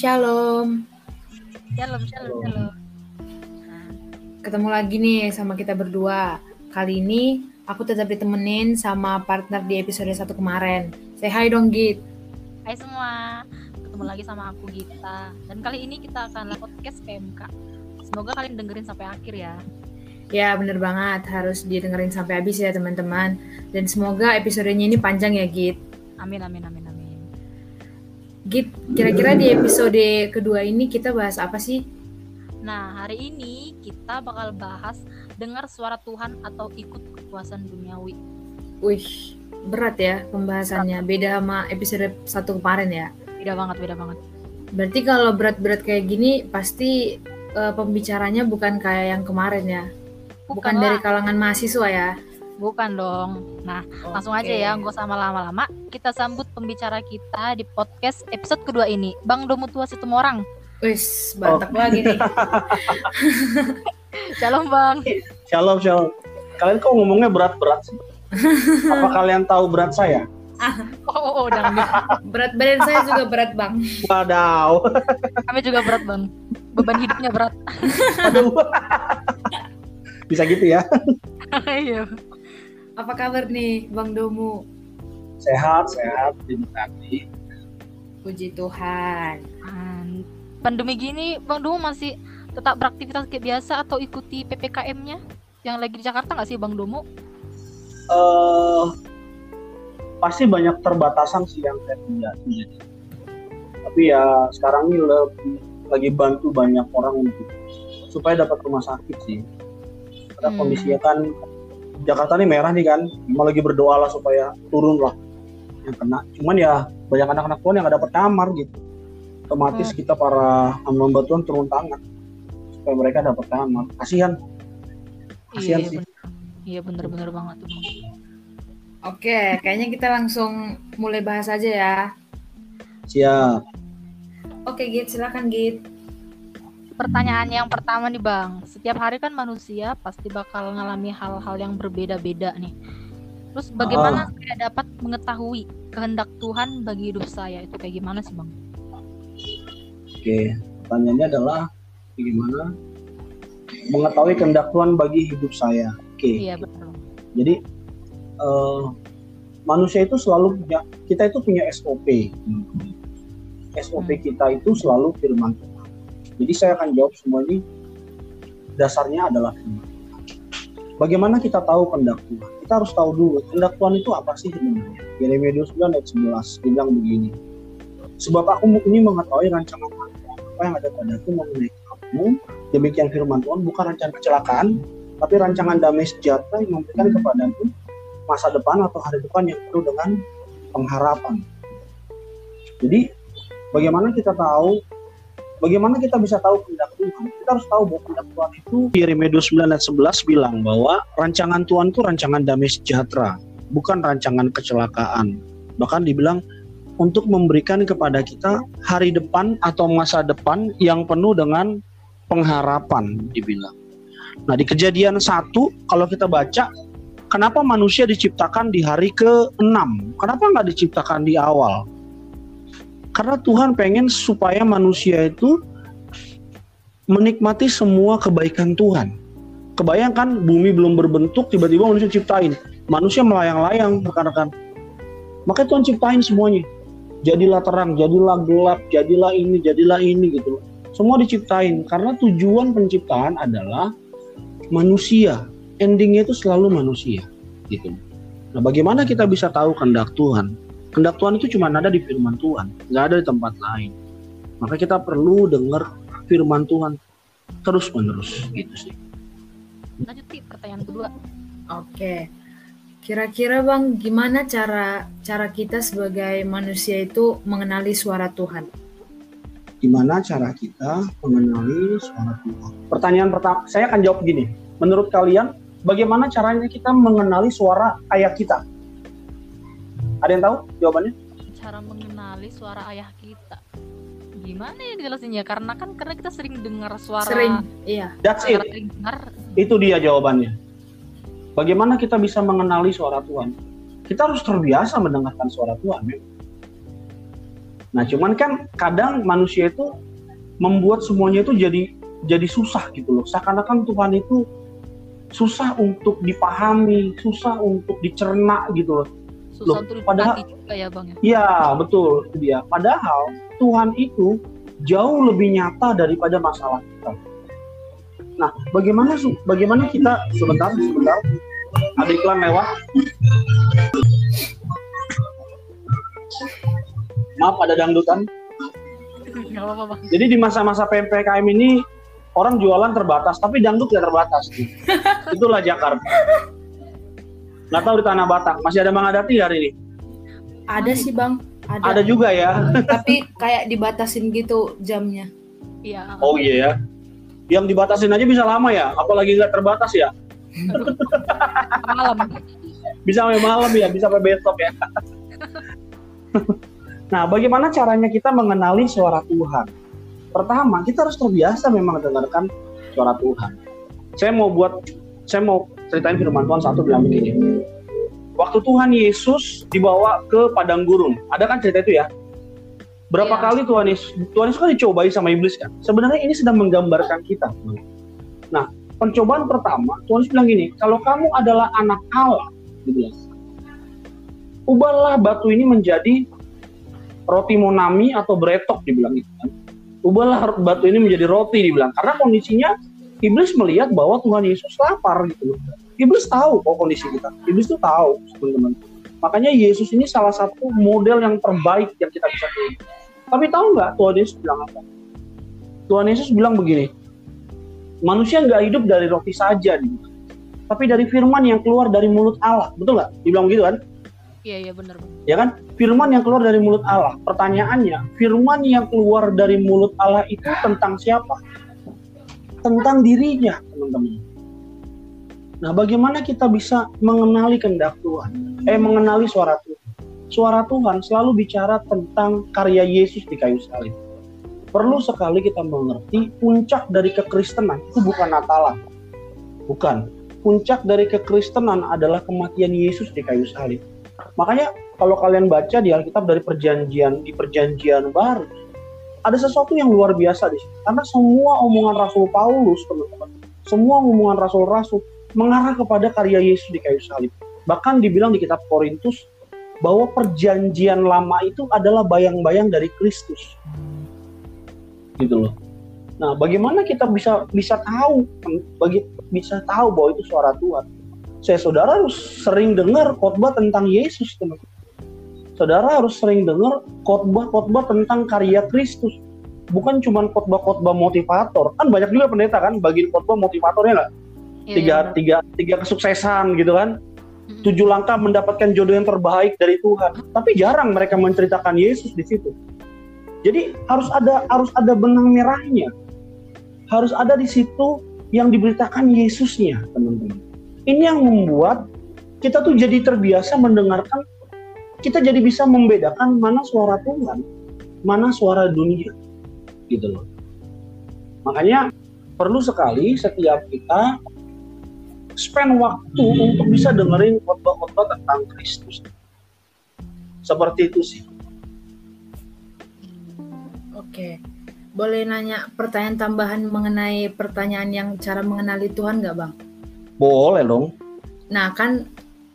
Shalom. Shalom, shalom, shalom. Ketemu lagi nih sama kita berdua. Kali ini aku tetap ditemenin sama partner di episode 1 kemarin. Say hi dong, Git. Hai semua, ketemu lagi sama aku Gita. Dan kali ini kita akan lakukan podcast PMK. Semoga kalian dengerin sampai akhir ya. Ya, bener banget. Harus didengerin sampai habis ya, teman-teman. Dan semoga episodenya ini panjang ya, Git. Amin, amin, amin, amin. Git, kira-kira di episode kedua ini kita bahas apa sih? Nah, hari ini kita bakal bahas dengar suara Tuhan atau ikut kekuasaan duniawi. Wih, berat ya pembahasannya. Beda sama episode satu kemarin ya. Beda banget, beda banget. Berarti kalau berat-berat kayak gini, pasti eh, pembicaranya bukan kayak yang kemarin ya. Bukan, lah. dari kalangan mahasiswa ya. Bukan dong. Nah, langsung aja ya, nggak usah lama-lama. Kita sambut pembicara kita di podcast episode kedua ini, Bang Domutua Situmorang. Wis, bantak lagi nih. Shalom Bang. Shalom, shalom. Kalian kok ngomongnya berat-berat sih? Apa kalian tahu berat saya? Oh, oh, oh dangdut. Berat badan saya juga berat, Bang. Wadaw. Kami juga berat Bang. Beban hidupnya berat. Aduh. Bisa gitu ya? Iya. Apa kabar nih, Bang Domu? Sehat, sehat, diberkati. Puji Tuhan. Hmm, Pandemi gini, Bang Domo masih tetap beraktivitas kayak biasa atau ikuti PPKM-nya? Yang lagi di Jakarta nggak sih Bang Domo? eh pasti banyak terbatasan sih yang saya punya. Tapi ya sekarang ini lebih lagi bantu banyak orang untuk supaya dapat rumah sakit sih. Karena Hmm. kondisinya kan Jakarta ini merah nih kan, emang lagi berdoa lah supaya turun lah yang kena. Cuman ya banyak anak-anak Tuhan yang nggak dapat kamar gitu. Otomatis Hmm. kita para hamba Tuhan turun tangan supaya mereka dapat kamar. Kasihan. Kasihan Iya, sih. Iya bener-bener banget tuh. Oke, kayaknya kita langsung mulai bahas aja ya. Siap. Oke, Git, silakan Git. Pertanyaan yang pertama nih Bang, setiap hari kan manusia pasti bakal ngalami hal-hal yang berbeda-beda nih. Terus bagaimana saya dapat mengetahui kehendak Tuhan bagi hidup saya itu kayak gimana sih Bang? Oke, pertanyaannya adalah bagaimana mengetahui kehendak Tuhan bagi hidup saya. Oke, Iya betul. jadi eh, manusia itu selalu punya, kita itu punya SOP. SOP Hmm. kita itu selalu firman Tuhan. Jadi saya akan jawab semua ini dasarnya adalah firman. Bagaimana kita tahu Tuhan? Kita harus tahu dulu Tuhan itu apa sih sebenarnya. Yeremia 29 ayat 11 dia bilang begini. Sebab aku ini mengetahui rancangan apa yang ada padaku mengenai kamu. Demikian firman Tuhan bukan rancangan kecelakaan, tapi rancangan damai sejahtera yang memberikan kepadaku masa depan atau hari depan yang penuh dengan pengharapan. Jadi bagaimana kita tahu bagaimana kita bisa tahu kehendak Tuhan? Kita harus tahu bahwa kehendak Tuhan itu Yeremia 29 ayat 11 bilang bahwa rancangan Tuhan itu rancangan damai sejahtera, bukan rancangan kecelakaan. Bahkan dibilang untuk memberikan kepada kita hari depan atau masa depan yang penuh dengan pengharapan dibilang. Nah di kejadian satu kalau kita baca kenapa manusia diciptakan di hari ke-6? Kenapa nggak diciptakan di awal? Karena Tuhan pengen supaya manusia itu menikmati semua kebaikan Tuhan. Kebayangkan bumi belum berbentuk, tiba-tiba manusia ciptain. Manusia melayang-layang, rekan-rekan. Makanya Tuhan ciptain semuanya. Jadilah terang, jadilah gelap, jadilah ini, jadilah ini gitu. Semua diciptain karena tujuan penciptaan adalah manusia. Endingnya itu selalu manusia gitu. Nah, bagaimana kita bisa tahu kehendak Tuhan? Kehendak Tuhan itu cuma ada di firman Tuhan, nggak ada di tempat lain. Maka kita perlu dengar firman Tuhan terus menerus gitu sih. Lanjut Ti, pertanyaan kedua. Oke. Kira-kira Bang, gimana cara cara kita sebagai manusia itu mengenali suara Tuhan? Gimana cara kita mengenali suara Tuhan? Pertanyaan pertama, saya akan jawab gini. Menurut kalian, bagaimana caranya kita mengenali suara ayah kita? Ada yang tahu jawabannya? Cara mengenali suara ayah kita. Gimana ya jelasinnya? Karena kan karena kita sering dengar suara Sering, iya. That's it. sering dengar. Itu dia jawabannya. Bagaimana kita bisa mengenali suara Tuhan? Kita harus terbiasa mendengarkan suara Tuhan. men. Nah, cuman kan kadang manusia itu membuat semuanya itu jadi jadi susah gitu loh. Seakan-akan Tuhan itu susah untuk dipahami, susah untuk dicerna gitu loh. Susah Loh, padahal- juga ya bang ya. Iya, betul itu dia. Padahal Tuhan itu jauh lebih nyata daripada masalah kita. Nah, bagaimana su- bagaimana kita sebentar sebentar ada iklan lewat. Maaf ada dangdutan. Apa-apa. Jadi di masa-masa PPKM ini orang jualan terbatas, tapi dangdut tidak terbatas. Itulah Jakarta. Nggak tahu di Tanah Batak masih ada Mangadati hari ini. Ada sih bang, ada. Ada juga ya. Tapi kayak dibatasin gitu jamnya. Iya. Oh iya ya. Yang dibatasin aja bisa lama ya, apalagi nggak terbatas ya. Malam. Bisa sampai malam ya, bisa sampai besok ya. nah, bagaimana caranya kita mengenali suara Tuhan? Pertama, kita harus terbiasa memang mendengarkan suara Tuhan. Saya mau buat, saya mau ceritain firman Tuhan satu bilang begini. Waktu Tuhan Yesus dibawa ke padang gurun, ada kan cerita itu ya? Berapa Iya. kali Tuhan Yesus, Tuhan Yesus kan dicobai sama iblis kan? Sebenarnya ini sedang menggambarkan kita. Nah, pencobaan pertama, Tuhan Yesus bilang gini, kalau kamu adalah anak Allah, gitu ya, ubahlah batu ini menjadi roti monami atau bretok dibilang gitu kan. Ubahlah batu ini menjadi roti dibilang karena kondisinya iblis melihat bahwa Tuhan Yesus lapar gitu loh. Iblis tahu kok kondisi kita. Iblis tuh tahu teman-teman. Makanya Yesus ini salah satu model yang terbaik yang kita bisa pilih. Tapi tahu nggak Tuhan Yesus bilang apa? Tuhan Yesus bilang begini, manusia nggak hidup dari roti saja, gitu. tapi dari firman yang keluar dari mulut Allah. Betul nggak? Dibilang begitu kan? Iya iya benar ya kan? Firman yang keluar dari mulut Allah. Pertanyaannya, firman yang keluar dari mulut Allah itu tentang siapa? Tentang dirinya, teman-teman. Nah, bagaimana kita bisa mengenali kehendak Tuhan? Eh, mengenali suara Tuhan. Suara Tuhan selalu bicara tentang karya Yesus di kayu salib. Perlu sekali kita mengerti puncak dari kekristenan itu bukan Natalan. Bukan. Puncak dari kekristenan adalah kematian Yesus di kayu salib. Makanya kalau kalian baca di Alkitab dari perjanjian di perjanjian baru ada sesuatu yang luar biasa di sini. Karena semua omongan Rasul Paulus, teman-teman, semua omongan Rasul-Rasul mengarah kepada karya Yesus di kayu salib. Bahkan dibilang di kitab Korintus bahwa perjanjian lama itu adalah bayang-bayang dari Kristus. Gitu loh. Nah, bagaimana kita bisa bisa tahu bagi bisa tahu bahwa itu suara Tuhan? Saya saudara sering dengar khotbah tentang Yesus, teman. Saudara harus sering dengar khotbah-khotbah tentang karya Kristus. Bukan cuma khotbah-khotbah motivator. Kan banyak juga pendeta kan bagi khotbah motivatornya nggak? Iya, tiga, benar. tiga, tiga kesuksesan gitu kan. Tujuh langkah mendapatkan jodoh yang terbaik dari Tuhan. Tapi jarang mereka menceritakan Yesus di situ. Jadi harus ada harus ada benang merahnya. Harus ada di situ yang diberitakan Yesusnya, teman-teman. Ini yang membuat kita tuh jadi terbiasa mendengarkan kita jadi bisa membedakan mana suara Tuhan, mana suara dunia. Gitu loh. Makanya perlu sekali setiap kita spend waktu untuk bisa dengerin khotbah-khotbah tentang Kristus. Seperti itu sih. Oke. Boleh nanya pertanyaan tambahan mengenai pertanyaan yang cara mengenali Tuhan nggak bang? Boleh dong. Nah kan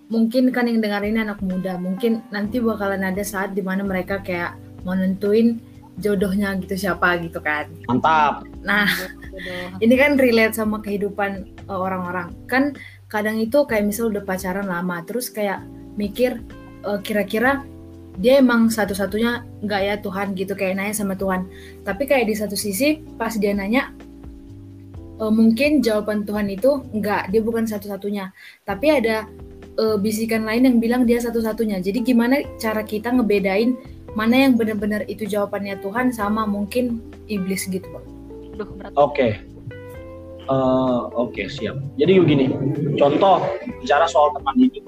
mungkin kan yang dengar ini anak muda, mungkin nanti bakalan ada saat di mana mereka kayak mau nentuin jodohnya gitu siapa gitu kan. Mantap. Nah Jodoh. ini kan relate sama kehidupan uh, orang-orang. Kan kadang itu kayak misal udah pacaran lama, terus kayak mikir uh, kira-kira dia emang satu-satunya nggak ya Tuhan gitu kayak nanya sama Tuhan. Tapi kayak di satu sisi pas dia nanya uh, mungkin jawaban Tuhan itu nggak, dia bukan satu-satunya. Tapi ada uh, bisikan lain yang bilang dia satu-satunya. Jadi gimana cara kita ngebedain mana yang benar-benar itu jawabannya Tuhan sama mungkin iblis gitu, berat. Oke. Eh, Oke siap. Jadi begini, contoh bicara soal teman hidup.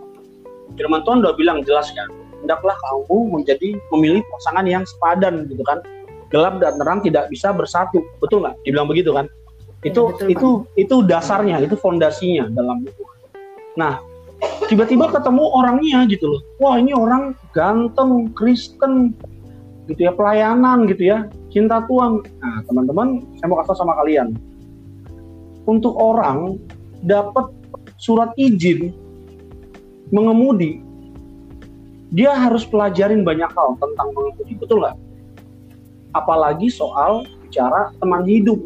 Firman Tuhan udah bilang jelas kan, hendaklah kamu menjadi memilih pasangan yang sepadan gitu kan. Gelap dan terang tidak bisa bersatu, betul nggak? Dibilang begitu kan? Ya, Itu betul, itu itu dasarnya, itu fondasinya dalam itu. Nah, tiba-tiba ketemu orangnya gitu loh. Wah ini orang ganteng, Kristen, gitu ya, pelayanan gitu ya, cinta Tuhan. Nah, teman-teman, saya mau kasih sama kalian. Untuk orang dapat surat izin mengemudi, dia harus pelajarin banyak hal tentang mengemudi, betul nggak? Apalagi soal bicara teman hidup.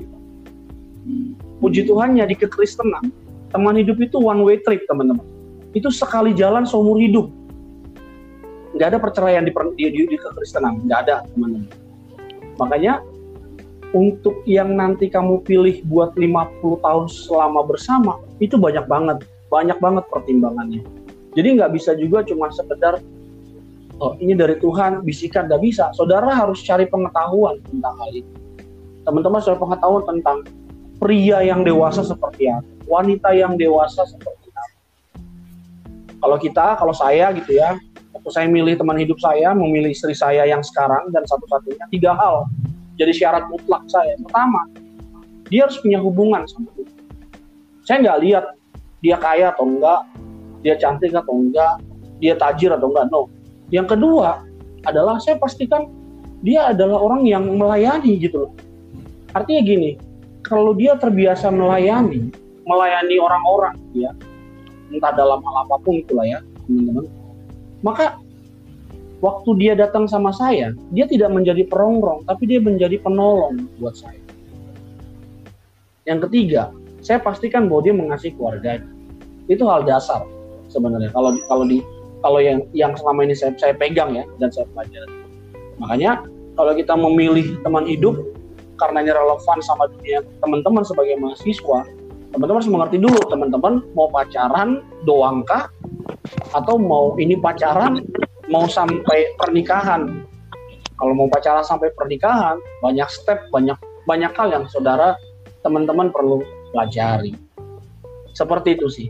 Puji Tuhannya di kekristenan, teman hidup itu one way trip teman-teman. Itu sekali jalan seumur hidup. Nggak ada perceraian di, di, di, di kekristenan. Nggak ada teman-teman. Makanya untuk yang nanti kamu pilih buat 50 tahun selama bersama itu banyak banget. Banyak banget pertimbangannya. Jadi nggak bisa juga cuma sekedar oh ini dari Tuhan bisikan. Nggak bisa. Saudara harus cari pengetahuan tentang hal itu teman-teman cari pengetahuan tentang pria yang dewasa seperti apa wanita yang dewasa seperti kalau kita kalau saya gitu ya waktu saya milih teman hidup saya, memilih istri saya yang sekarang dan satu-satunya tiga hal jadi syarat mutlak saya. Pertama, dia harus punya hubungan sama Tuhan. Saya nggak lihat dia kaya atau enggak, dia cantik atau enggak, dia tajir atau enggak. No. Yang kedua adalah saya pastikan dia adalah orang yang melayani gitu loh. Artinya gini, kalau dia terbiasa melayani, melayani orang-orang ya, entah dalam hal apa pun itulah ya, teman-teman maka waktu dia datang sama saya, dia tidak menjadi perongrong, tapi dia menjadi penolong buat saya. Yang ketiga, saya pastikan bahwa dia mengasihi keluarganya. Itu hal dasar sebenarnya. Kalau kalau di kalau yang yang selama ini saya, saya pegang ya dan saya pelajari. Makanya kalau kita memilih teman hidup karena ini relevan sama dunia teman-teman sebagai mahasiswa, teman-teman harus mengerti dulu teman-teman mau pacaran doangkah atau mau ini pacaran mau sampai pernikahan? Kalau mau pacaran sampai pernikahan banyak step banyak banyak hal yang saudara teman-teman perlu pelajari. Seperti itu sih.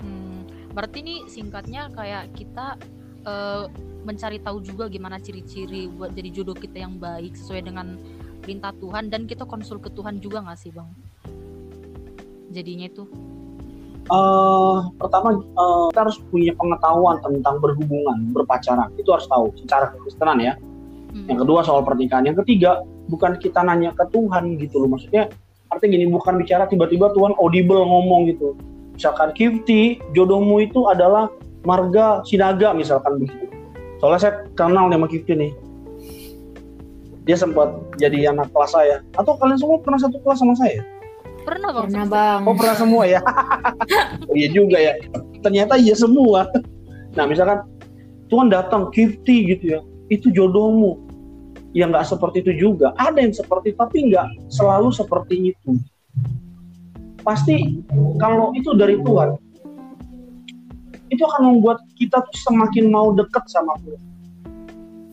Hmm, berarti ini singkatnya kayak kita uh, mencari tahu juga gimana ciri-ciri buat jadi jodoh kita yang baik sesuai dengan perintah Tuhan dan kita konsul ke Tuhan juga nggak sih bang jadinya itu uh, pertama uh, kita harus punya pengetahuan tentang berhubungan, berpacaran. Itu harus tahu secara kekristenan ya. Hmm. Yang kedua soal pernikahan. Yang ketiga bukan kita nanya ke Tuhan gitu loh. Maksudnya artinya gini bukan bicara tiba-tiba Tuhan audible ngomong gitu. Misalkan Kifti, jodohmu itu adalah marga sinaga misalkan begitu. Soalnya saya kenal sama Kifti nih. Dia sempat jadi anak kelas saya. Atau kalian semua pernah satu kelas sama saya? Pernah bang. Pernah bang. Oh pernah semua ya. oh, iya juga ya. Ternyata iya semua. Nah misalkan Tuhan datang gifty gitu ya. Itu jodohmu. Ya nggak seperti itu juga. Ada yang seperti tapi nggak selalu seperti itu. Pasti kalau itu dari Tuhan, itu akan membuat kita tuh semakin mau dekat sama Tuhan.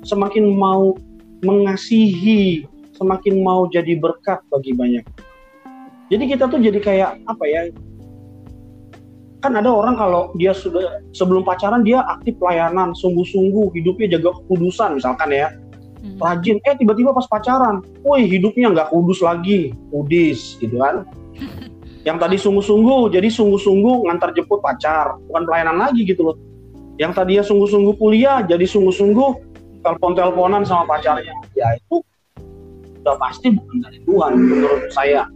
Semakin mau mengasihi, semakin mau jadi berkat bagi banyak jadi kita tuh jadi kayak apa ya kan ada orang kalau dia sudah sebelum pacaran dia aktif pelayanan sungguh-sungguh hidupnya jaga kekudusan misalkan ya. Hmm. rajin eh tiba-tiba pas pacaran woi hidupnya nggak kudus lagi kudis gitu kan. Yang tadi sungguh-sungguh jadi sungguh-sungguh ngantar jemput pacar bukan pelayanan lagi gitu loh. Yang tadinya sungguh-sungguh kuliah jadi sungguh-sungguh telepon-teleponan sama pacarnya. Ya itu udah pasti bukan dari Tuhan menurut saya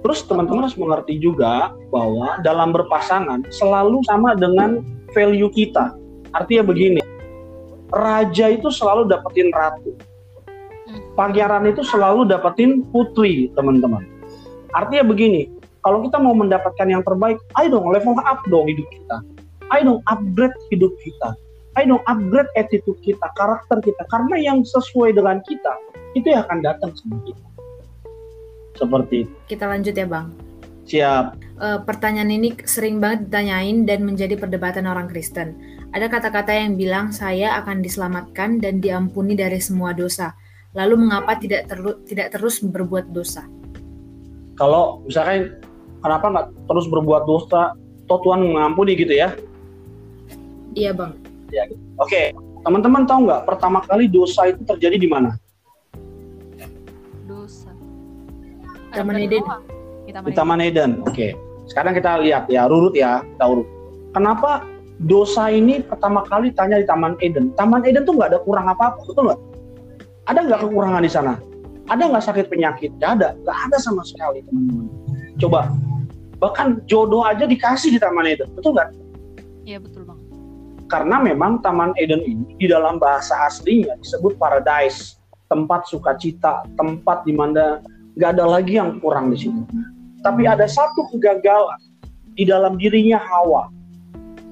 Terus teman-teman harus mengerti juga bahwa dalam berpasangan selalu sama dengan value kita. Artinya begini, raja itu selalu dapetin ratu. Pangeran itu selalu dapetin putri, teman-teman. Artinya begini, kalau kita mau mendapatkan yang terbaik, ayo dong level up dong hidup kita. Ayo dong upgrade hidup kita. Ayo dong upgrade attitude kita, karakter kita. Karena yang sesuai dengan kita, itu yang akan datang sama kita. Seperti itu. Kita lanjut ya Bang. Siap. Uh, pertanyaan ini sering banget ditanyain dan menjadi perdebatan orang Kristen. Ada kata-kata yang bilang saya akan diselamatkan dan diampuni dari semua dosa. Lalu mengapa tidak terlu tidak terus berbuat dosa? Kalau misalkan kenapa nggak terus berbuat dosa? Toh Tuhan mengampuni gitu ya? Iya bang. Ya. Oke, teman-teman tahu nggak pertama kali dosa itu terjadi di mana? Taman Eden. Di Taman Eden. Oke. Sekarang kita lihat ya, urut ya, kita urut. Kenapa dosa ini pertama kali tanya di Taman Eden. Taman Eden tuh nggak ada kurang apa-apa, betul nggak? Ada nggak kekurangan di sana? Ada nggak sakit penyakit? Gak ada, nggak ada sama sekali teman-teman. Coba, bahkan jodoh aja dikasih di Taman Eden, betul nggak? Iya betul bang. Karena memang Taman Eden ini di dalam bahasa aslinya disebut paradise, tempat sukacita, tempat di mana nggak ada lagi yang kurang di situ. Tapi ada satu kegagalan di dalam dirinya Hawa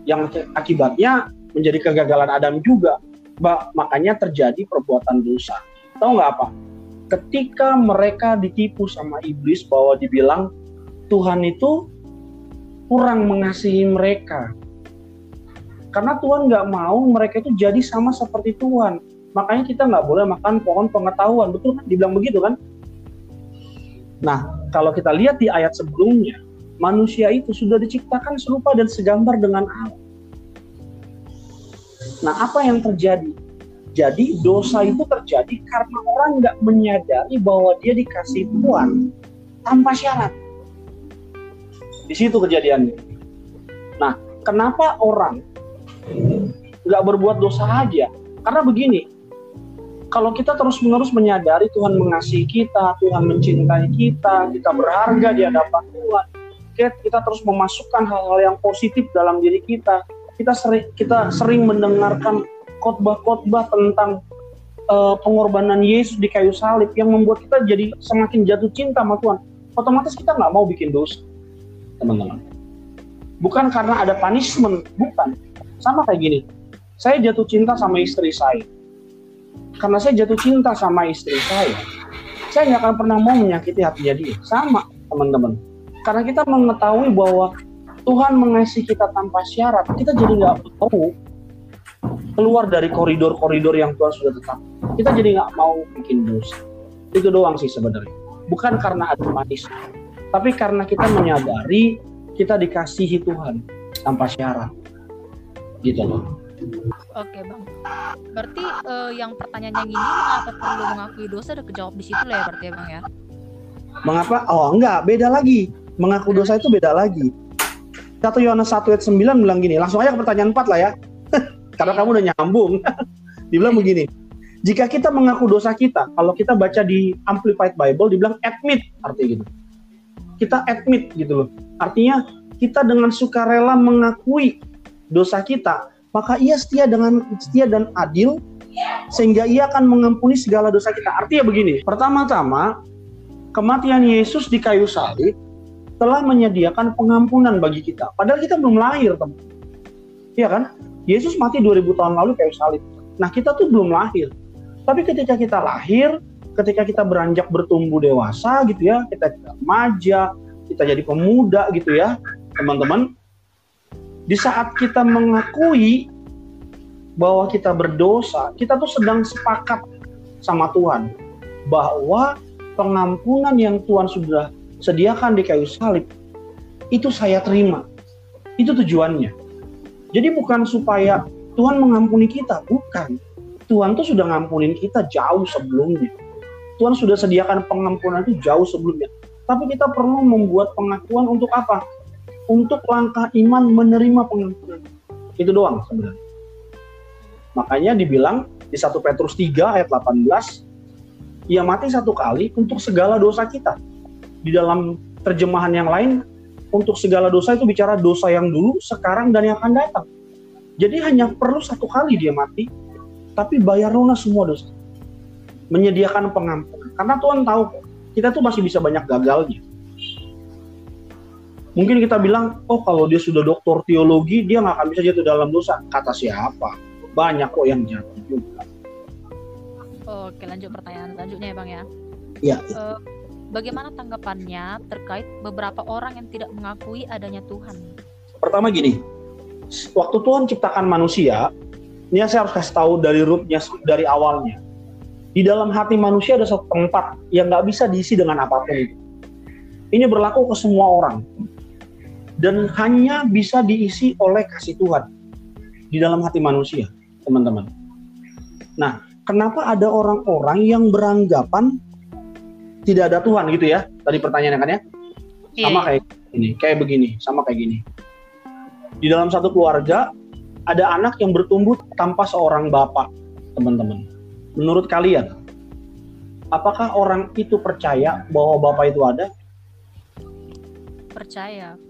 yang akibatnya menjadi kegagalan Adam juga. Bah, makanya terjadi perbuatan dosa. Tahu nggak apa? Ketika mereka ditipu sama iblis bahwa dibilang Tuhan itu kurang mengasihi mereka. Karena Tuhan nggak mau mereka itu jadi sama seperti Tuhan. Makanya kita nggak boleh makan pohon pengetahuan. Betul kan? Dibilang begitu kan? Nah, kalau kita lihat di ayat sebelumnya, manusia itu sudah diciptakan serupa dan segambar dengan Allah. Nah, apa yang terjadi? Jadi dosa itu terjadi karena orang nggak menyadari bahwa dia dikasih Tuhan tanpa syarat. Di situ kejadiannya. Nah, kenapa orang nggak berbuat dosa aja? Karena begini, kalau kita terus-menerus menyadari Tuhan mengasihi kita, Tuhan mencintai kita, kita berharga di hadapan Tuhan, kita terus memasukkan hal-hal yang positif dalam diri kita, kita sering kita sering mendengarkan khotbah-khotbah tentang uh, pengorbanan Yesus di kayu salib yang membuat kita jadi semakin jatuh cinta sama Tuhan. Otomatis kita nggak mau bikin dosa, teman-teman. Bukan karena ada punishment, bukan. Sama kayak gini. Saya jatuh cinta sama istri saya. Karena saya jatuh cinta sama istri saya, saya nggak akan pernah mau menyakiti hatinya dia. Sama, teman-teman. Karena kita mengetahui bahwa Tuhan mengasihi kita tanpa syarat, kita jadi nggak mau keluar dari koridor-koridor yang Tuhan sudah tetap. Kita jadi nggak mau bikin dosa. Itu doang sih sebenarnya. Bukan karena ada manis, tapi karena kita menyadari kita dikasihi Tuhan tanpa syarat. Gitu loh. Oke bang. Berarti uh, yang pertanyaannya gini mengapa perlu mengakui dosa udah kejawab di situ lah ya berarti ya bang ya? Mengapa? Oh enggak, beda lagi. Mengaku dosa itu beda lagi 1 Yohanes 1 ayat 9 bilang gini, langsung aja ke pertanyaan 4 lah ya. Karena kamu udah nyambung. dibilang begini, jika kita mengaku dosa kita, kalau kita baca di Amplified Bible dibilang admit artinya gitu. Kita admit gitu loh. Artinya kita dengan sukarela mengakui dosa kita, maka ia setia dengan setia dan adil sehingga ia akan mengampuni segala dosa kita. Artinya begini, pertama-tama kematian Yesus di kayu salib telah menyediakan pengampunan bagi kita. Padahal kita belum lahir, teman. Iya kan? Yesus mati 2000 tahun lalu kayak salib. Nah, kita tuh belum lahir. Tapi ketika kita lahir, ketika kita beranjak bertumbuh dewasa gitu ya, kita remaja, kita jadi pemuda gitu ya, teman-teman. Di saat kita mengakui bahwa kita berdosa, kita tuh sedang sepakat sama Tuhan bahwa pengampunan yang Tuhan sudah sediakan di kayu salib, itu saya terima. Itu tujuannya. Jadi bukan supaya Tuhan mengampuni kita, bukan. Tuhan tuh sudah ngampunin kita jauh sebelumnya. Tuhan sudah sediakan pengampunan itu jauh sebelumnya. Tapi kita perlu membuat pengakuan untuk apa? Untuk langkah iman menerima pengampunan. Itu doang sebenarnya. Makanya dibilang di 1 Petrus 3 ayat 18, ia mati satu kali untuk segala dosa kita di dalam terjemahan yang lain untuk segala dosa itu bicara dosa yang dulu, sekarang dan yang akan datang. Jadi hanya perlu satu kali dia mati, tapi bayar lunas semua dosa. Menyediakan pengampunan. Karena Tuhan tahu kita tuh masih bisa banyak gagalnya. Mungkin kita bilang, oh kalau dia sudah doktor teologi, dia nggak akan bisa jatuh dalam dosa. Kata siapa? Banyak kok yang jatuh juga. Oke, lanjut pertanyaan selanjutnya ya Bang ya. Iya. Uh, Bagaimana tanggapannya terkait beberapa orang yang tidak mengakui adanya Tuhan? Pertama gini, waktu Tuhan ciptakan manusia, ini saya harus kasih tahu dari rootnya dari awalnya. Di dalam hati manusia ada satu tempat yang nggak bisa diisi dengan apa pun Ini berlaku ke semua orang dan hanya bisa diisi oleh kasih Tuhan di dalam hati manusia, teman-teman. Nah, kenapa ada orang-orang yang beranggapan tidak ada Tuhan gitu ya tadi pertanyaannya kan ya yeah. sama kayak ini kayak begini sama kayak gini di dalam satu keluarga ada anak yang bertumbuh tanpa seorang bapak, teman-teman. Menurut kalian, apakah orang itu percaya bahwa bapak itu ada? Percaya.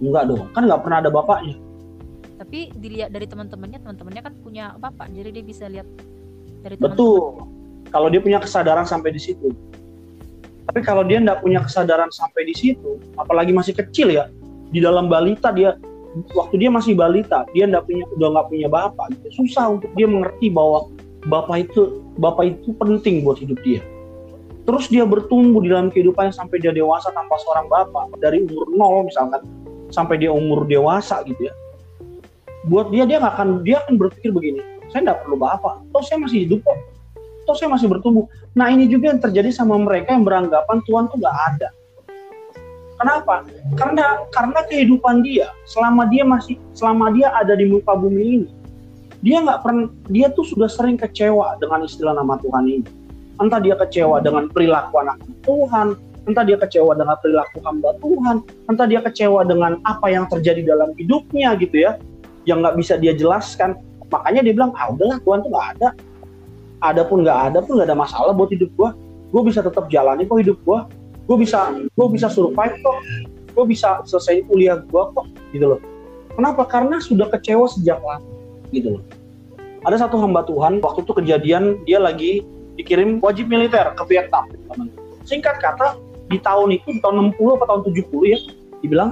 Enggak dong, kan nggak pernah ada bapaknya. Tapi dilihat dari teman-temannya, teman-temannya kan punya bapak, jadi dia bisa lihat dari teman Betul. Kalau dia punya kesadaran sampai di situ. Tapi kalau dia nggak punya kesadaran sampai di situ, apalagi masih kecil ya, di dalam balita dia, waktu dia masih balita, dia nggak punya udah nggak punya bapak, gitu. susah untuk dia mengerti bahwa bapak itu bapak itu penting buat hidup dia. Terus dia bertumbuh di dalam kehidupannya sampai dia dewasa tanpa seorang bapak, dari umur nol misalkan sampai dia umur dewasa gitu ya. Buat dia dia nggak akan dia akan berpikir begini, saya nggak perlu bapak, toh saya masih hidup kok toh saya masih bertumbuh. Nah ini juga yang terjadi sama mereka yang beranggapan Tuhan tuh gak ada. Kenapa? Karena karena kehidupan dia selama dia masih selama dia ada di muka bumi ini, dia nggak pernah dia tuh sudah sering kecewa dengan istilah nama Tuhan ini. Entah dia kecewa dengan perilaku anak Tuhan, entah dia kecewa dengan perilaku hamba Tuhan, entah dia kecewa dengan apa yang terjadi dalam hidupnya gitu ya, yang nggak bisa dia jelaskan. Makanya dia bilang, ah udahlah Tuhan tuh nggak ada, ada pun nggak ada pun nggak ada masalah buat hidup gue gue bisa tetap jalani kok hidup gue gue bisa gue bisa survive kok. Gue bisa selesai kuliah gue kok gitu loh. Kenapa? Karena sudah kecewa sejak lama gitu loh. Ada satu hamba Tuhan waktu itu kejadian dia lagi dikirim wajib militer ke Vietnam singkat kata di tahun itu di tahun 60 atau tahun 70 ya dibilang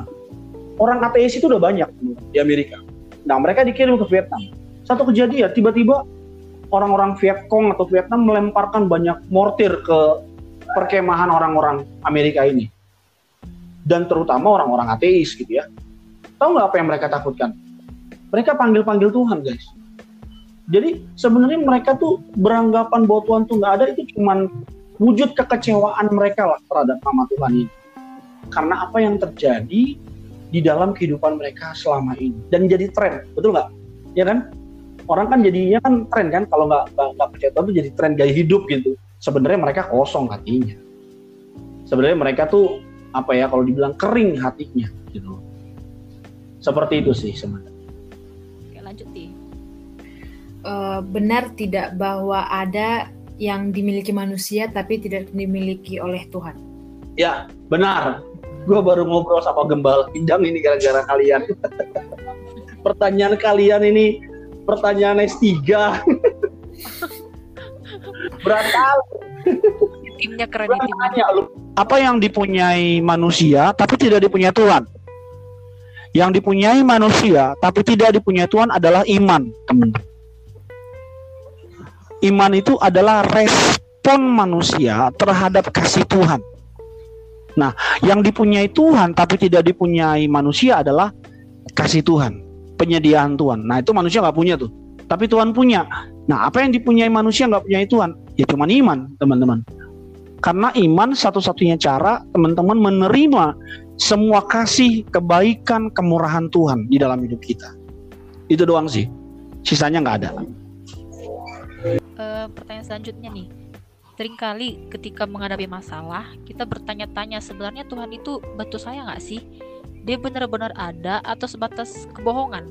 orang ateis itu udah banyak di Amerika nah mereka dikirim ke Vietnam satu kejadian tiba-tiba orang-orang Vietcong atau Vietnam melemparkan banyak mortir ke perkemahan orang-orang Amerika ini. Dan terutama orang-orang ateis gitu ya. Tahu nggak apa yang mereka takutkan? Mereka panggil-panggil Tuhan guys. Jadi sebenarnya mereka tuh beranggapan bahwa Tuhan tuh nggak ada itu cuman wujud kekecewaan mereka lah terhadap nama Tuhan ini. Karena apa yang terjadi di dalam kehidupan mereka selama ini dan jadi tren, betul nggak? Ya kan? orang kan jadinya kan tren kan kalau nggak nggak percaya Tuhan tuh jadi tren gaya hidup gitu sebenarnya mereka kosong hatinya sebenarnya mereka tuh apa ya kalau dibilang kering hatinya gitu seperti itu sih sebenarnya Oke, lanjut nih Uh, benar tidak bahwa ada yang dimiliki manusia tapi tidak dimiliki oleh Tuhan. ya benar gue baru ngobrol sama gembala pindang ini gara-gara kalian pertanyaan kalian ini pertanyaan S3 berat timnya keren timnya apa yang dipunyai manusia tapi tidak dipunyai Tuhan? Yang dipunyai manusia tapi tidak dipunyai Tuhan adalah iman, teman. Iman itu adalah respon manusia terhadap kasih Tuhan. Nah, yang dipunyai Tuhan tapi tidak dipunyai manusia adalah kasih Tuhan, penyediaan Tuhan. Nah, itu manusia nggak punya tuh, tapi Tuhan punya. Nah, apa yang dipunyai manusia nggak punyai Tuhan? Ya cuma iman, teman-teman. Karena iman satu-satunya cara teman-teman menerima semua kasih, kebaikan, kemurahan Tuhan di dalam hidup kita. Itu doang sih. Sisanya nggak ada. Eh, pertanyaan selanjutnya nih sering kali ketika menghadapi masalah kita bertanya-tanya sebenarnya Tuhan itu bantu saya nggak sih dia benar-benar ada atau sebatas kebohongan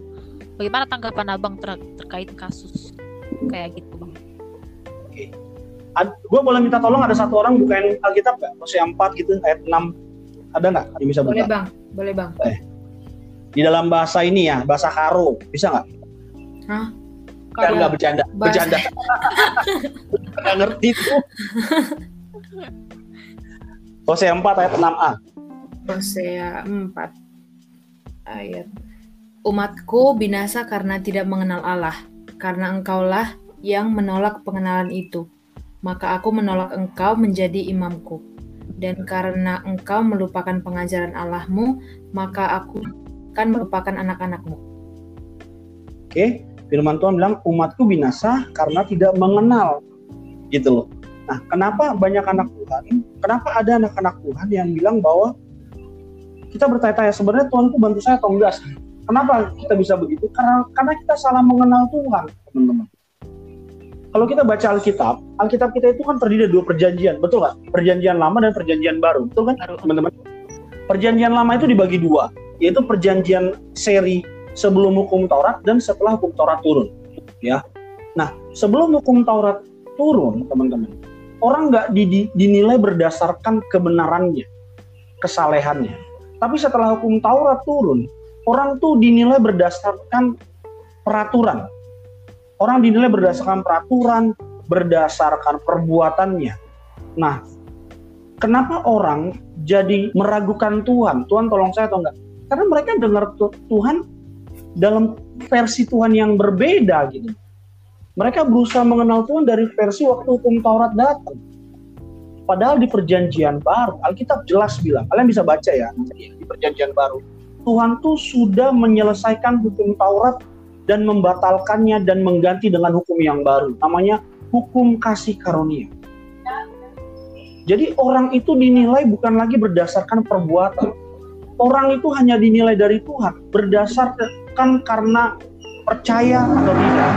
bagaimana tanggapan abang ter- terkait kasus kayak gitu bang Gue boleh minta tolong ada satu orang bukain Alkitab nggak? Hosea 4 gitu ayat 6 ada nggak? Yang bisa Boleh bang, boleh bang. Di dalam bahasa ini ya, bahasa Karo, bisa nggak? Hah? Kan nggak bercanda, Bahasa- bercanda. Nggak ngerti tuh. Hosea 4 ayat 6a. Hosea 4 ayat Umatku binasa karena tidak mengenal Allah, karena engkaulah yang menolak pengenalan itu. Maka aku menolak engkau menjadi imamku. Dan karena engkau melupakan pengajaran Allahmu, maka aku akan melupakan anak-anakmu. Oke, firman Tuhan bilang umatku binasa karena tidak mengenal. Gitu loh. Nah, kenapa banyak anak Tuhan? Kenapa ada anak-anak Tuhan yang bilang bahwa kita bertanya-tanya sebenarnya Tuhan itu bantu saya atau enggak sih? Kenapa kita bisa begitu? Karena karena kita salah mengenal Tuhan, teman-teman. Kalau kita baca Alkitab, Alkitab kita itu kan terdiri dari dua perjanjian, betul nggak? Perjanjian lama dan perjanjian baru, betul kan, teman-teman? Perjanjian lama itu dibagi dua, yaitu perjanjian seri sebelum hukum Taurat dan setelah hukum Taurat turun. Ya. Nah, sebelum hukum Taurat turun, teman-teman, orang nggak dinilai berdasarkan kebenarannya, kesalehannya. Tapi setelah hukum Taurat turun, orang tuh dinilai berdasarkan peraturan. Orang dinilai berdasarkan peraturan, berdasarkan perbuatannya. Nah, kenapa orang jadi meragukan Tuhan? Tuhan tolong saya atau enggak? Karena mereka dengar Tuhan dalam versi Tuhan yang berbeda gitu. Mereka berusaha mengenal Tuhan dari versi waktu hukum Taurat datang. Padahal di perjanjian baru, Alkitab jelas bilang, kalian bisa baca ya, di perjanjian baru. Tuhan tuh sudah menyelesaikan hukum Taurat dan membatalkannya dan mengganti dengan hukum yang baru. Namanya hukum kasih karunia. Jadi orang itu dinilai bukan lagi berdasarkan perbuatan. Orang itu hanya dinilai dari Tuhan berdasarkan karena percaya atau tidak.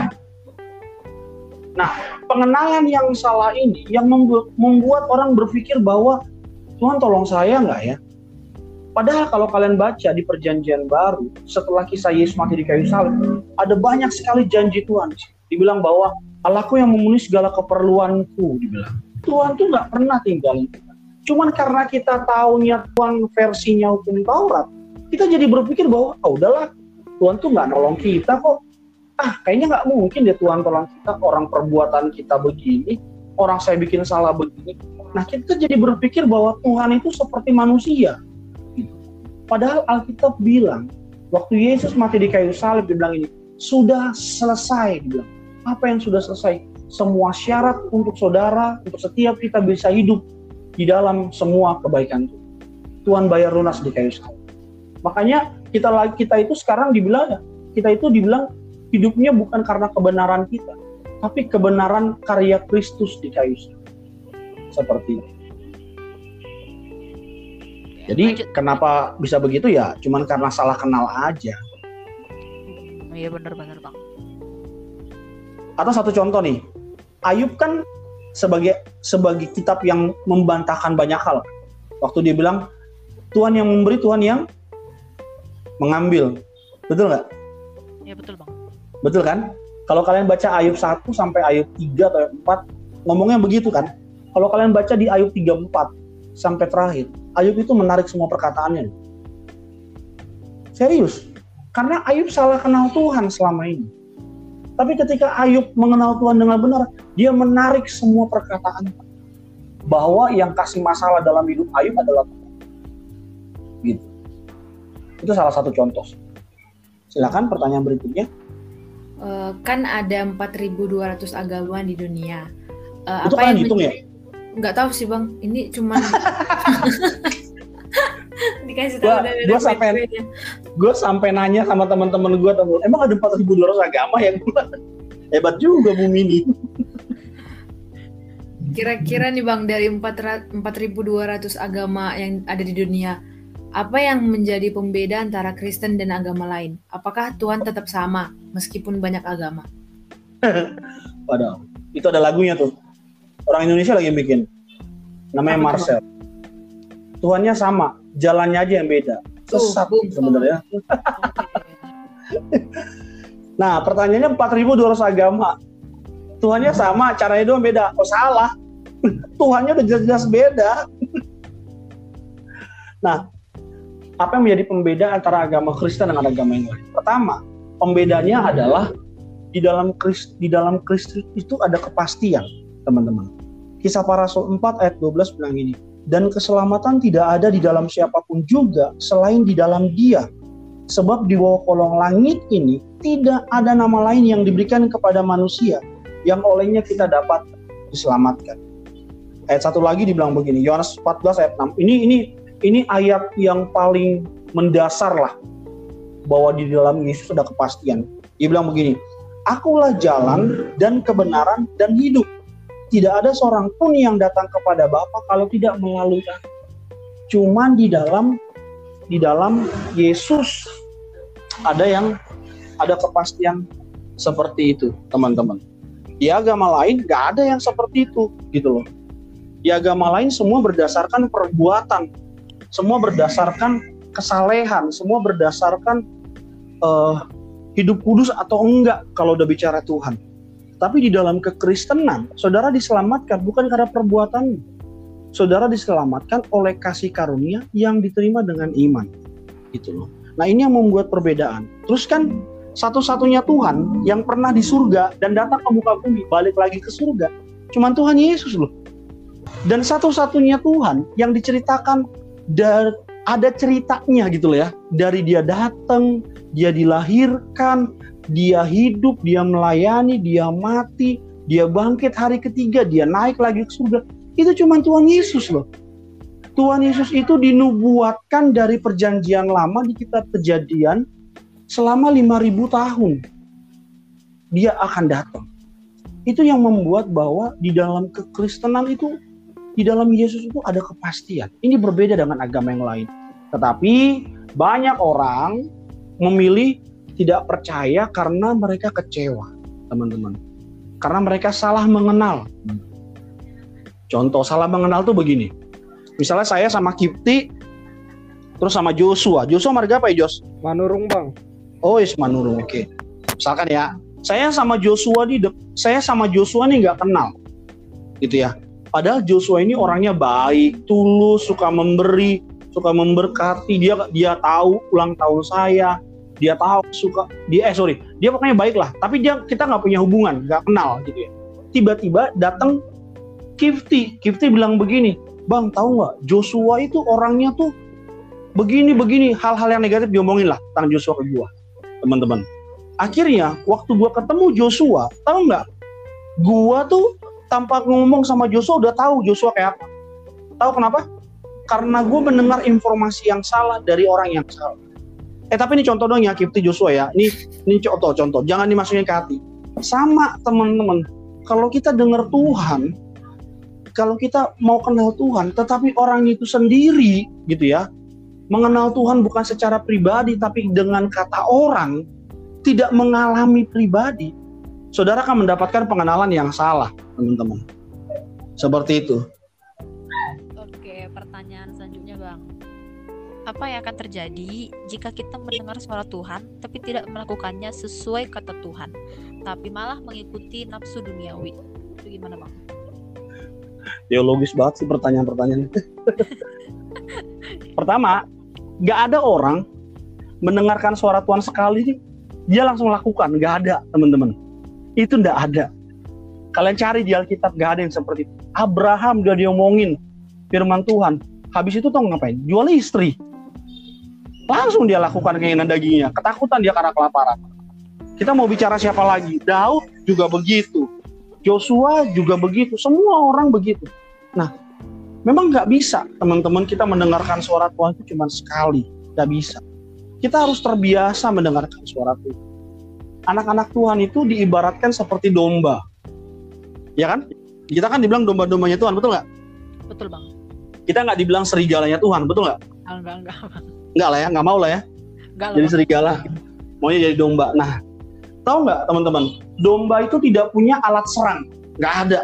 Nah, pengenalan yang salah ini yang membuat orang berpikir bahwa Tuhan tolong saya nggak ya? Padahal kalau kalian baca di perjanjian baru, setelah kisah Yesus mati di kayu salib, ada banyak sekali janji Tuhan. Dibilang bahwa Allahku yang memenuhi segala keperluanku, dibilang. Tuhan tuh nggak pernah tinggalin kita. Cuman karena kita tahunya Tuhan versinya hukum Taurat, kita jadi berpikir bahwa oh, udahlah Tuhan tuh nggak nolong kita kok. Ah kayaknya nggak mungkin deh Tuhan tolong kita orang perbuatan kita begini, orang saya bikin salah begini. Nah kita jadi berpikir bahwa Tuhan itu seperti manusia Padahal Alkitab bilang, waktu Yesus mati di kayu salib, dia bilang ini, sudah selesai, dia bilang. Apa yang sudah selesai? Semua syarat untuk saudara, untuk setiap kita bisa hidup di dalam semua kebaikan. Tuhan bayar lunas di kayu salib. Makanya kita kita itu sekarang dibilang kita itu dibilang hidupnya bukan karena kebenaran kita, tapi kebenaran karya Kristus di kayu salib. Seperti itu. Jadi Lanjut. kenapa bisa begitu ya? Cuman karena salah kenal aja. Iya benar-benar bang. Atau satu contoh nih, Ayub kan sebagai sebagai kitab yang membantahkan banyak hal. Waktu dia bilang Tuhan yang memberi, Tuhan yang mengambil. Betul nggak? Iya betul bang. Betul kan? Kalau kalian baca Ayub 1 sampai Ayub 3 atau 4, ngomongnya begitu kan? Kalau kalian baca di Ayub 34 sampai terakhir, Ayub itu menarik semua perkataannya. Serius. Karena Ayub salah kenal Tuhan selama ini. Tapi ketika Ayub mengenal Tuhan dengan benar, dia menarik semua perkataan bahwa yang kasih masalah dalam hidup Ayub adalah Tuhan. Gitu. Itu salah satu contoh. Silakan pertanyaan berikutnya. Uh, kan ada 4.200 agama di dunia. Uh, itu apa kan hitung ya? nggak tahu sih bang ini cuma dikasih tahu dari gue sampai gue sampai nanya sama teman-teman gue temen emang ada empat ribu dua ratus agama yang hebat juga bumi ini kira-kira nih bang dari empat ribu dua ratus agama yang ada di dunia apa yang menjadi pembeda antara Kristen dan agama lain? Apakah Tuhan tetap sama meskipun banyak agama? Padahal itu ada lagunya tuh. Orang Indonesia lagi bikin. Namanya Apa Marcel. Tuhannya sama jalannya aja yang beda. Sesat sebenarnya. nah pertanyaannya 4.200 agama. Tuhannya sama caranya doang beda. Oh salah. Tuhannya udah jelas-jelas beda. Nah apa yang menjadi pembeda antara agama Kristen dengan agama yang lain pertama pembedanya adalah di dalam Kristus di dalam Kristus itu ada kepastian teman-teman. Kisah para Rasul 4 ayat 12 bilang ini, dan keselamatan tidak ada di dalam siapa pun juga selain di dalam dia. Sebab di bawah kolong langit ini tidak ada nama lain yang diberikan kepada manusia yang olehnya kita dapat diselamatkan. Ayat satu lagi dibilang begini, Yohanes 14 ayat 6. Ini ini ini ayat yang paling mendasar lah bahwa di dalam Yesus ada kepastian. Dia bilang begini, Akulah jalan dan kebenaran dan hidup tidak ada seorang pun yang datang kepada Bapa kalau tidak melalui aku. Cuman di dalam di dalam Yesus ada yang ada kepastian seperti itu, teman-teman. Di agama lain nggak ada yang seperti itu, gitu loh. Di agama lain semua berdasarkan perbuatan, semua berdasarkan kesalehan, semua berdasarkan uh, hidup kudus atau enggak kalau udah bicara Tuhan. Tapi di dalam kekristenan, saudara diselamatkan bukan karena perbuatan. Saudara diselamatkan oleh kasih karunia yang diterima dengan iman. Gitu loh. Nah ini yang membuat perbedaan. Terus kan satu-satunya Tuhan yang pernah di surga dan datang ke muka bumi, balik lagi ke surga. Cuman Tuhan Yesus loh. Dan satu-satunya Tuhan yang diceritakan dari ada ceritanya gitu loh ya. Dari dia datang, dia dilahirkan, dia hidup, dia melayani, dia mati, dia bangkit hari ketiga, dia naik lagi ke surga. Itu cuma Tuhan Yesus loh. Tuhan Yesus itu dinubuatkan dari perjanjian lama di kitab kejadian selama 5000 tahun. Dia akan datang. Itu yang membuat bahwa di dalam kekristenan itu di dalam Yesus itu ada kepastian. Ini berbeda dengan agama yang lain. Tetapi banyak orang memilih tidak percaya karena mereka kecewa, teman-teman. Karena mereka salah mengenal. Contoh salah mengenal tuh begini. Misalnya saya sama Kipti, terus sama Joshua. Joshua marga apa ya Jos? Manurung bang. Oh, is Manurung. Oke. Okay. Misalkan ya, saya sama Joshua di saya sama Joshua nih nggak kenal, gitu ya. Padahal Joshua ini orangnya baik, tulus, suka memberi, suka memberkati. Dia dia tahu ulang tahun saya, dia tahu suka dia eh sorry, dia pokoknya baik lah. Tapi dia kita nggak punya hubungan, nggak kenal gitu ya. Tiba-tiba datang Kifti, Kifti bilang begini, bang tahu nggak? Joshua itu orangnya tuh begini begini. Hal-hal yang negatif diomongin lah tentang Joshua ke gua teman-teman. Akhirnya waktu gua ketemu Joshua tahu nggak? Gua tuh tanpa ngomong sama Joshua udah tahu Joshua kayak apa. Tahu kenapa? Karena gue mendengar informasi yang salah dari orang yang salah. Eh tapi ini contoh dong ya Kipti Joshua ya. Ini ini contoh contoh. Jangan dimasukin ke hati. Sama teman-teman. Kalau kita dengar Tuhan, kalau kita mau kenal Tuhan, tetapi orang itu sendiri gitu ya, mengenal Tuhan bukan secara pribadi tapi dengan kata orang, tidak mengalami pribadi, saudara akan mendapatkan pengenalan yang salah teman-teman. Seperti itu. Oke, pertanyaan selanjutnya, Bang. Apa yang akan terjadi jika kita mendengar suara Tuhan tapi tidak melakukannya sesuai kata Tuhan, tapi malah mengikuti nafsu duniawi? Itu gimana, Bang? Teologis banget sih pertanyaan-pertanyaan Pertama, nggak ada orang mendengarkan suara Tuhan sekali dia langsung lakukan, nggak ada teman-teman. Itu nggak ada. Kalian cari di Alkitab gak ada yang seperti itu. Abraham udah diomongin firman Tuhan. Habis itu tau ngapain? Jual istri. Langsung dia lakukan keinginan dagingnya. Ketakutan dia karena kelaparan. Kita mau bicara siapa lagi? Daud juga begitu. Joshua juga begitu. Semua orang begitu. Nah, memang nggak bisa teman-teman kita mendengarkan suara Tuhan itu cuma sekali. Nggak bisa. Kita harus terbiasa mendengarkan suara Tuhan. Anak-anak Tuhan itu diibaratkan seperti domba ya kan? Kita kan dibilang domba-dombanya Tuhan, betul nggak? Betul bang. Kita nggak dibilang serigalanya Tuhan, betul nggak? Enggak, enggak. Enggak lah ya, nggak mau lah ya. Enggak jadi serigala, maunya jadi domba. Nah, tahu nggak teman-teman? Domba itu tidak punya alat serang, nggak ada.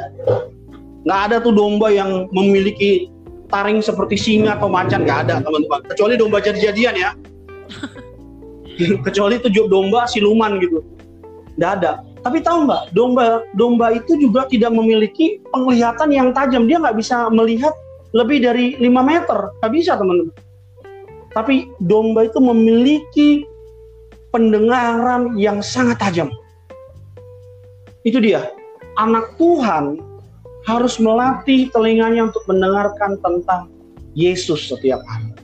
Nggak ada tuh domba yang memiliki taring seperti singa atau macan, nggak ada teman-teman. Kecuali domba jadi-jadian ya. Kecuali itu domba siluman gitu. Nggak ada tapi tahu nggak, domba domba itu juga tidak memiliki penglihatan yang tajam. Dia nggak bisa melihat lebih dari 5 meter. Nggak bisa teman-teman. Tapi domba itu memiliki pendengaran yang sangat tajam. Itu dia. Anak Tuhan harus melatih telinganya untuk mendengarkan tentang Yesus setiap hari.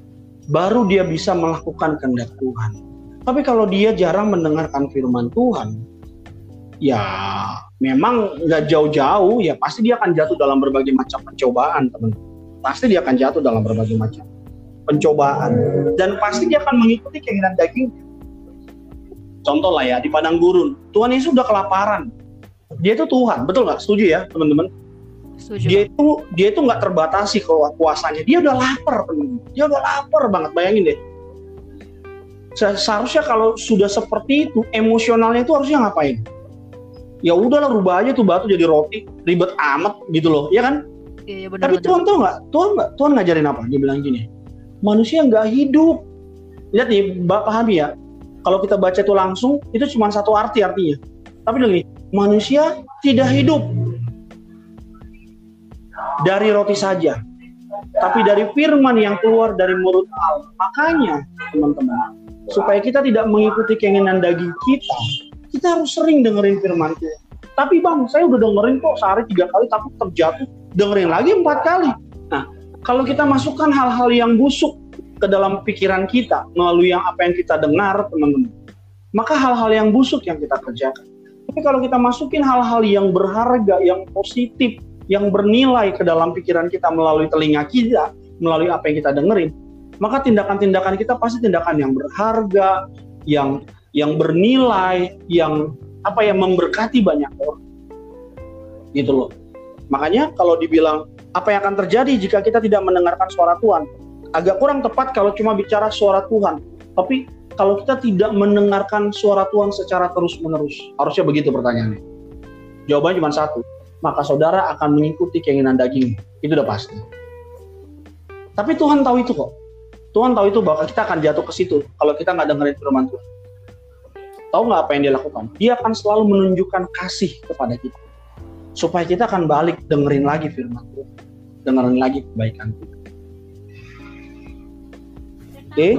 Baru dia bisa melakukan kehendak Tuhan. Tapi kalau dia jarang mendengarkan firman Tuhan, ya memang nggak jauh-jauh. Ya pasti dia akan jatuh dalam berbagai macam pencobaan teman. Pasti dia akan jatuh dalam berbagai macam pencobaan. Dan pasti dia akan mengikuti keinginan daging. Contoh lah ya di padang gurun. Tuhan Yesus sudah kelaparan. Dia itu Tuhan betul nggak? Setuju ya teman-teman? Dia itu dia itu nggak terbatasi kuasanya. Dia udah lapar teman dia udah lapar banget bayangin deh. Seharusnya kalau sudah seperti itu emosionalnya itu harusnya ngapain ya udahlah rubah aja tuh batu jadi roti ribet amat gitu loh ya kan? Iya, iya, bener, tapi bener. Tuhan tuh nggak? Tuhan nggak? Tuhan ngajarin apa? Dia bilang gini manusia nggak hidup. Lihat nih pahami ya? Kalau kita baca itu langsung itu cuma satu arti artinya. Tapi lagi manusia tidak hidup. Dari roti saja, tapi dari firman yang keluar dari mulut Allah. Makanya, teman-teman, supaya kita tidak mengikuti keinginan daging kita, kita harus sering dengerin firman Tuhan. Tapi bang, saya udah dengerin kok sehari tiga kali, tapi terjatuh dengerin lagi empat kali. Nah, kalau kita masukkan hal-hal yang busuk ke dalam pikiran kita melalui yang apa yang kita dengar, teman-teman, maka hal-hal yang busuk yang kita kerjakan. Tapi kalau kita masukin hal-hal yang berharga, yang positif, yang bernilai ke dalam pikiran kita melalui telinga kita, melalui apa yang kita dengerin, maka tindakan-tindakan kita pasti tindakan yang berharga, yang yang bernilai, yang apa yang memberkati banyak orang. Gitu loh. Makanya kalau dibilang apa yang akan terjadi jika kita tidak mendengarkan suara Tuhan, agak kurang tepat kalau cuma bicara suara Tuhan. Tapi kalau kita tidak mendengarkan suara Tuhan secara terus-menerus, harusnya begitu pertanyaannya. Jawabannya cuma satu, maka saudara akan mengikuti keinginan daging. Itu udah pasti. Tapi Tuhan tahu itu kok. Tuhan tahu itu bahwa kita akan jatuh ke situ kalau kita nggak dengerin firman Tuhan. Tahu nggak apa yang dia lakukan? Dia akan selalu menunjukkan kasih kepada kita. Supaya kita akan balik dengerin lagi firman Tuhan. Dengerin lagi kebaikan Tuhan. Oke? Okay?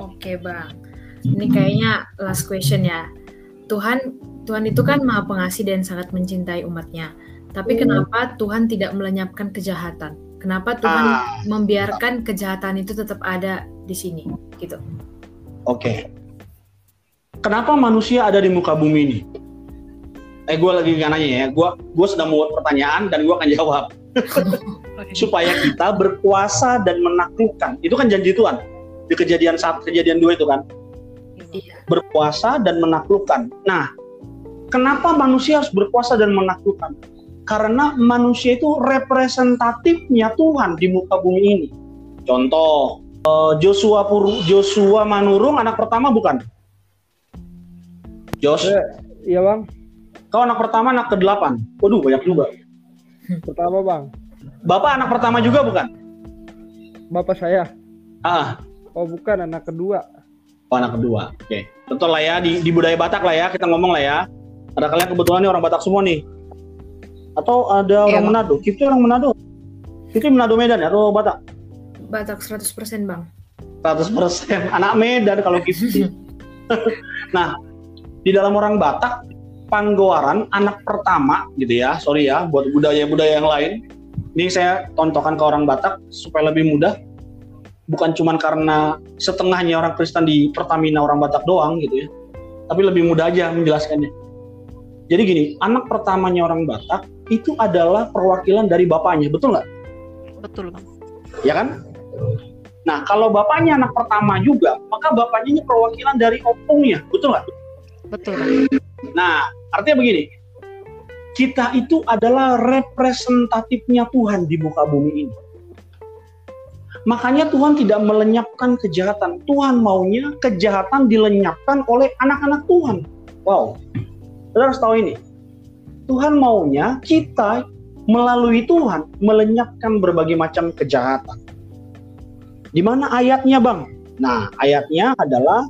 Oke bang. Ini kayaknya last question ya. Tuhan Tuhan itu kan maha pengasih dan sangat mencintai umatnya. Tapi hmm. kenapa Tuhan tidak melenyapkan kejahatan? Kenapa Tuhan ah. membiarkan kejahatan itu tetap ada di sini? Gitu. Oke. Okay. Kenapa manusia ada di muka bumi ini? Eh, gue lagi nggak nanya ya. Gue gue sedang membuat pertanyaan dan gue akan jawab. Supaya kita berkuasa dan menaklukkan. Itu kan janji Tuhan. Di kejadian saat kejadian dua itu kan. Iya. Berkuasa dan menaklukkan. Nah, Kenapa manusia harus berkuasa dan menaklukkan? Karena manusia itu representatifnya Tuhan di muka bumi ini. Contoh, eh, Joshua Pur Joshua Manurung anak pertama bukan? Jos? Eh, iya bang. Kau anak pertama, anak ke-8. Waduh, banyak juga. Pertama bang. Bapak anak pertama juga bukan? Bapak saya. Ah. Oh bukan, anak kedua. Oh anak kedua, oke. Okay. Betul lah ya, di, di budaya Batak lah ya, kita ngomong lah ya. Ada kalian kebetulan nih orang Batak semua nih. Atau ada iya, orang Manado? Kita orang Manado. Itu Manado Medan ya atau Batak? Batak 100% Bang. 100% anak Medan kalau gitu. nah, di dalam orang Batak Panggowaran anak pertama gitu ya. Sorry ya buat budaya-budaya yang lain. Ini saya tontokan ke orang Batak supaya lebih mudah. Bukan cuma karena setengahnya orang Kristen di Pertamina orang Batak doang gitu ya. Tapi lebih mudah aja menjelaskannya jadi gini, anak pertamanya orang Batak itu adalah perwakilan dari bapaknya, betul nggak? Betul bang. Ya kan? Nah, kalau bapaknya anak pertama juga, maka bapaknya ini perwakilan dari opungnya, betul nggak? Betul. Nah, artinya begini, kita itu adalah representatifnya Tuhan di muka bumi ini. Makanya Tuhan tidak melenyapkan kejahatan. Tuhan maunya kejahatan dilenyapkan oleh anak-anak Tuhan. Wow, Saudara harus tahu ini. Tuhan maunya kita melalui Tuhan melenyapkan berbagai macam kejahatan. Di mana ayatnya, Bang? Nah, ayatnya adalah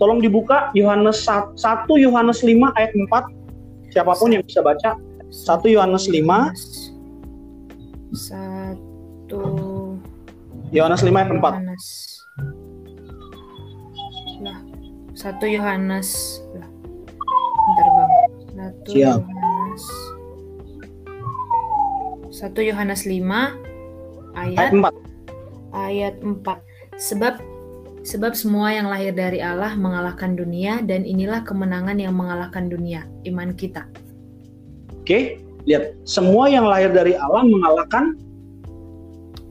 tolong dibuka Yohanes 1 Yohanes 5 ayat 4. Siapa pun yang bisa baca 1 Yohanes 5 1 Yohanes 5 ayat 4. Lah, 1 Yohanes Bentar bang. Satu Siap. Yohanes. Satu Yohanes 5 ayat, ayat 4. Ayat 4. Sebab sebab semua yang lahir dari Allah mengalahkan dunia dan inilah kemenangan yang mengalahkan dunia, iman kita. Oke, lihat. Semua yang lahir dari Allah mengalahkan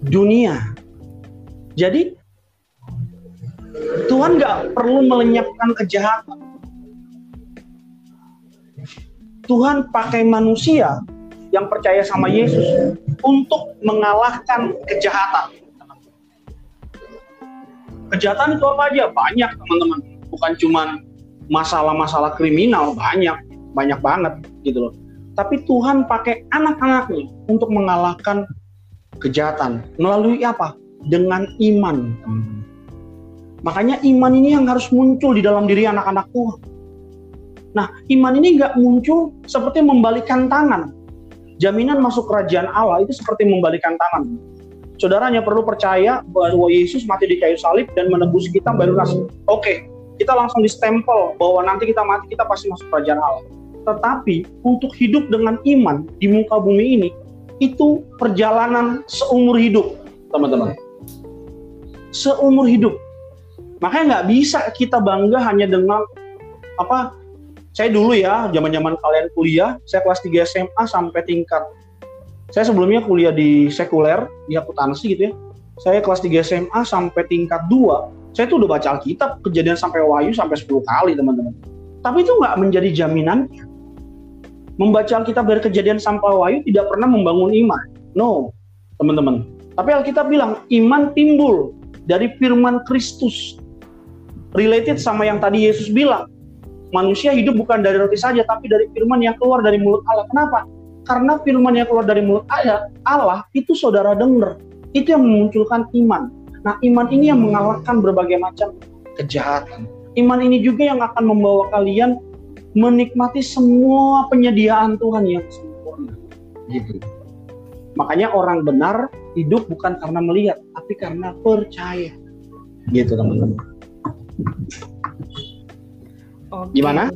dunia. Jadi Tuhan nggak perlu melenyapkan kejahatan. Tuhan pakai manusia yang percaya sama Yesus untuk mengalahkan kejahatan. Kejahatan itu apa aja? Banyak teman-teman. Bukan cuma masalah-masalah kriminal, banyak. Banyak banget gitu loh. Tapi Tuhan pakai anak-anaknya untuk mengalahkan kejahatan. Melalui apa? Dengan iman. Makanya iman ini yang harus muncul di dalam diri anak-anak Tuhan. Nah, iman ini nggak muncul seperti membalikan tangan. Jaminan masuk kerajaan Allah itu seperti membalikan tangan. Saudaranya perlu percaya bahwa Yesus mati di kayu salib dan menebus kita baru. Oke, kita langsung distempel bahwa nanti kita mati kita pasti masuk kerajaan Allah. Tetapi untuk hidup dengan iman di muka bumi ini itu perjalanan seumur hidup, teman-teman. Seumur hidup. Makanya nggak bisa kita bangga hanya dengan apa? Saya dulu ya, zaman-zaman kalian kuliah, saya kelas 3 SMA sampai tingkat saya sebelumnya kuliah di sekuler, di akuntansi gitu ya. Saya kelas 3 SMA sampai tingkat 2, saya tuh udah baca Alkitab, kejadian sampai Wahyu sampai 10 kali, teman-teman. Tapi itu nggak menjadi jaminan. Membaca Alkitab dari kejadian sampai Wahyu tidak pernah membangun iman. No, teman-teman. Tapi Alkitab bilang, iman timbul dari firman Kristus. Related sama yang tadi Yesus bilang, manusia hidup bukan dari roti saja, tapi dari firman yang keluar dari mulut Allah. Kenapa? Karena firman yang keluar dari mulut Allah, Allah itu saudara dengar. Itu yang memunculkan iman. Nah, iman ini yang mengalahkan berbagai macam kejahatan. Iman ini juga yang akan membawa kalian menikmati semua penyediaan Tuhan yang sempurna. Gitu. Makanya orang benar hidup bukan karena melihat, tapi karena percaya. Gitu, teman-teman. Oke. Gimana?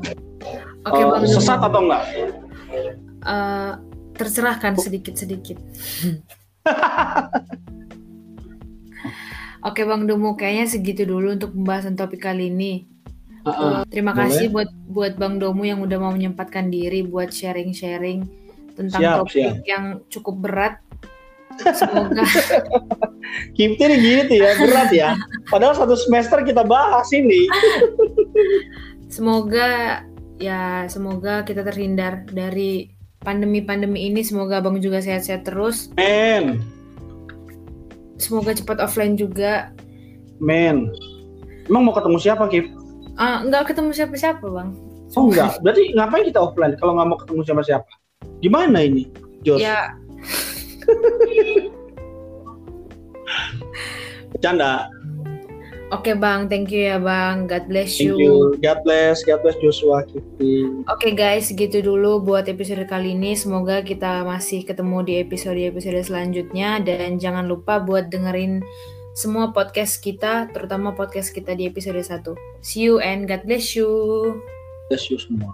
Oke, Eh, Bang. sesat atau enggak? Eh, terserahkan sedikit-sedikit. Oke Bang Dumu, kayaknya segitu dulu untuk pembahasan topik kali ini. Heeh. Eh, terima boleh. kasih buat buat Bang Domu yang udah mau menyempatkan diri buat sharing-sharing tentang Siap, topik siap. yang cukup berat. Semoga Kimti nih gitu ya, berat ya. Padahal satu semester kita bahas ini. semoga ya semoga kita terhindar dari pandemi-pandemi ini. Semoga Bang juga sehat-sehat terus. Men, Semoga cepat offline juga. men. Emang mau ketemu siapa, Kim? Ah, nggak ketemu siapa-siapa Bang. Oh enggak, berarti ngapain kita offline kalau nggak mau ketemu siapa-siapa? Gimana ini, Jos? Ya Bercanda. Oke Bang, thank you ya Bang. God bless Thank you. you. God bless, God bless Joshua Kimti. Oke guys, segitu dulu buat episode kali ini. Semoga kita masih ketemu di episode-episode selanjutnya dan jangan lupa buat dengerin semua podcast kita, terutama podcast kita di episode 1. See you and God bless you. Bless you semua.